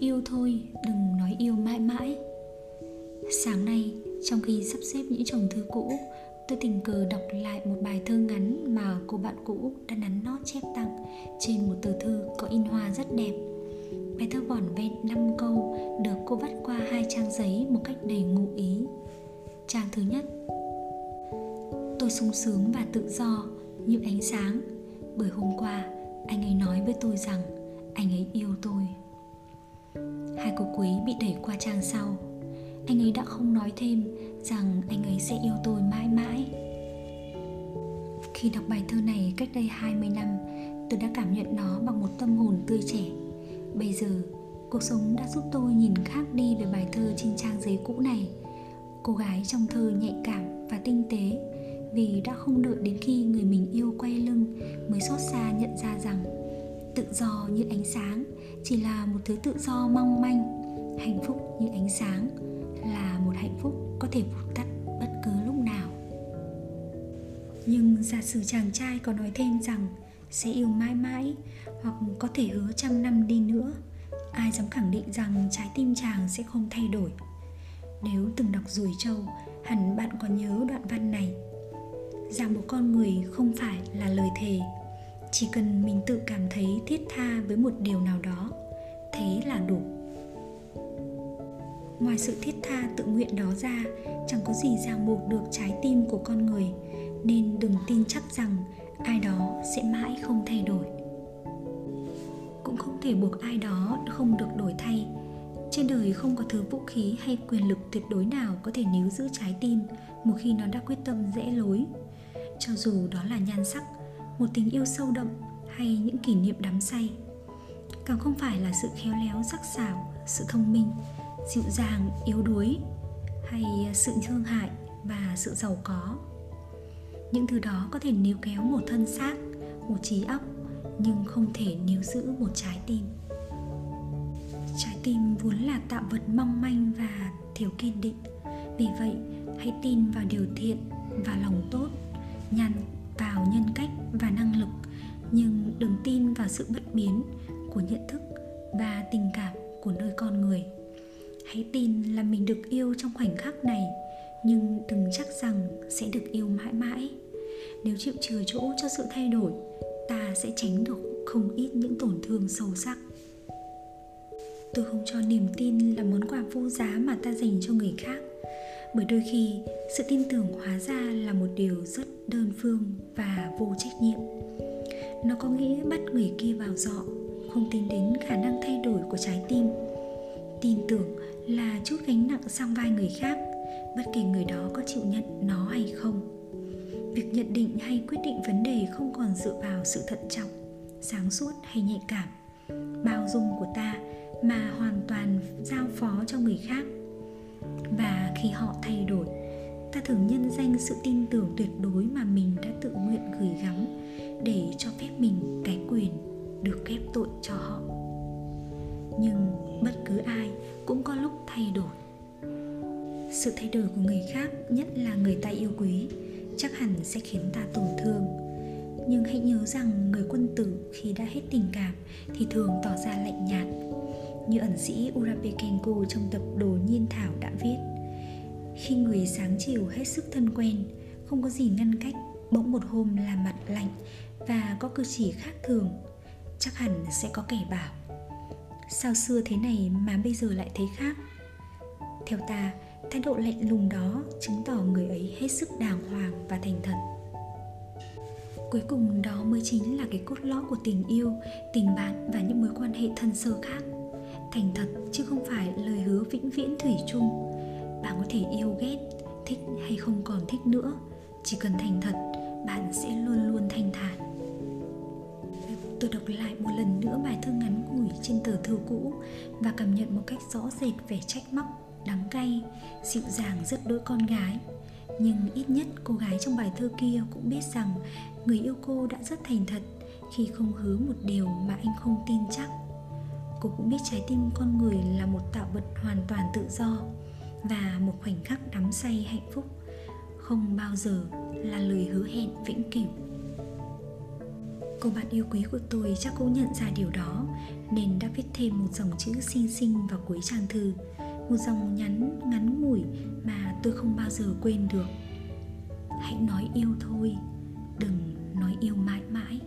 yêu thôi, đừng nói yêu mãi mãi. Sáng nay, trong khi sắp xếp những chồng thư cũ, tôi tình cờ đọc lại một bài thơ ngắn mà cô bạn cũ đã nắn nót chép tặng trên một tờ thư có in hoa rất đẹp. Bài thơ vỏn vẹn năm câu được cô vắt qua hai trang giấy một cách đầy ngụ ý. Trang thứ nhất, tôi sung sướng và tự do như ánh sáng. Bởi hôm qua, anh ấy nói với tôi rằng anh ấy yêu tôi hai cô quý bị đẩy qua trang sau anh ấy đã không nói thêm rằng anh ấy sẽ yêu tôi mãi mãi khi đọc bài thơ này cách đây 20 năm, tôi đã cảm nhận nó bằng một tâm hồn tươi trẻ. Bây giờ, cuộc sống đã giúp tôi nhìn khác đi về bài thơ trên trang giấy cũ này. Cô gái trong thơ nhạy cảm và tinh tế vì đã không đợi đến khi người mình yêu quay lưng mới xót xa nhận ra rằng tự do như ánh sáng chỉ là một thứ tự do mong manh, hạnh phúc như ánh sáng, là một hạnh phúc có thể vụt tắt bất cứ lúc nào. Nhưng giả sử chàng trai có nói thêm rằng sẽ yêu mãi mãi hoặc có thể hứa trăm năm đi nữa, ai dám khẳng định rằng trái tim chàng sẽ không thay đổi? Nếu từng đọc rùi trâu hẳn bạn có nhớ đoạn văn này. Rằng một con người không phải là lời thề chỉ cần mình tự cảm thấy thiết tha với một điều nào đó, thế là đủ. Ngoài sự thiết tha tự nguyện đó ra, chẳng có gì ràng buộc được trái tim của con người, nên đừng tin chắc rằng ai đó sẽ mãi không thay đổi. Cũng không thể buộc ai đó không được đổi thay. Trên đời không có thứ vũ khí hay quyền lực tuyệt đối nào có thể níu giữ trái tim một khi nó đã quyết tâm rẽ lối. Cho dù đó là nhan sắc một tình yêu sâu đậm hay những kỷ niệm đắm say. Càng không phải là sự khéo léo, sắc sảo, sự thông minh, dịu dàng, yếu đuối, hay sự thương hại và sự giàu có. Những thứ đó có thể níu kéo một thân xác, một trí óc, nhưng không thể níu giữ một trái tim. Trái tim vốn là tạo vật mong manh và thiếu kiên định. Vì vậy, hãy tin vào điều thiện và lòng tốt nhằn vào nhân cách và năng lực, nhưng đừng tin vào sự bất biến của nhận thức và tình cảm của nơi con người. Hãy tin là mình được yêu trong khoảnh khắc này, nhưng đừng chắc rằng sẽ được yêu mãi mãi. Nếu chịu chừa chỗ cho sự thay đổi, ta sẽ tránh được không ít những tổn thương sâu sắc. Tôi không cho niềm tin là món quà vô giá mà ta dành cho người khác bởi đôi khi, sự tin tưởng hóa ra là một điều rất đơn phương và vô trách nhiệm. Nó có nghĩa bắt người kia vào dọ, không tính đến khả năng thay đổi của trái tim. Tin tưởng là chút gánh nặng sang vai người khác, bất kể người đó có chịu nhận nó hay không. Việc nhận định hay quyết định vấn đề không còn dựa vào sự thận trọng, sáng suốt hay nhạy cảm, bao dung của ta mà hoàn toàn giao phó cho người khác. Và khi họ thay đổi. Ta thường nhân danh sự tin tưởng tuyệt đối mà mình đã tự nguyện gửi gắm để cho phép mình cái quyền được ghép tội cho họ. Nhưng bất cứ ai cũng có lúc thay đổi. Sự thay đổi của người khác, nhất là người ta yêu quý, chắc hẳn sẽ khiến ta tổn thương. Nhưng hãy nhớ rằng người quân tử khi đã hết tình cảm thì thường tỏ ra lạnh nhạt. Như ẩn sĩ Urapekenko trong tập Đồ Nhiên Thảo đã viết khi người sáng chiều hết sức thân quen, không có gì ngăn cách, bỗng một hôm là mặt lạnh và có cử chỉ khác thường, chắc hẳn sẽ có kẻ bảo, sao xưa thế này mà bây giờ lại thấy khác? Theo ta, thái độ lạnh lùng đó chứng tỏ người ấy hết sức đàng hoàng và thành thật. Cuối cùng đó mới chính là cái cốt lõi của tình yêu, tình bạn và những mối quan hệ thân sơ khác. Thành thật chứ không phải lời hứa vĩnh viễn thủy chung bạn có thể yêu, ghét, thích hay không còn thích nữa. Chỉ cần thành thật, bạn sẽ luôn luôn thanh thản. Tôi đọc lại một lần nữa bài thơ ngắn ngủi trên tờ thư cũ và cảm nhận một cách rõ rệt vẻ trách móc, đắng cay, dịu dàng rất đôi con gái. Nhưng ít nhất cô gái trong bài thơ kia cũng biết rằng người yêu cô đã rất thành thật khi không hứa một điều mà anh không tin chắc. Cô cũng biết trái tim con người là một tạo vật hoàn toàn tự do và một khoảnh khắc đắm say hạnh phúc không bao giờ là lời hứa hẹn vĩnh cửu. Cô bạn yêu quý của tôi chắc cũng nhận ra điều đó, nên đã viết thêm một dòng chữ xinh xinh vào cuối trang thư, một dòng nhắn ngắn ngủi mà tôi không bao giờ quên được. Hãy nói yêu thôi, đừng nói yêu mãi mãi.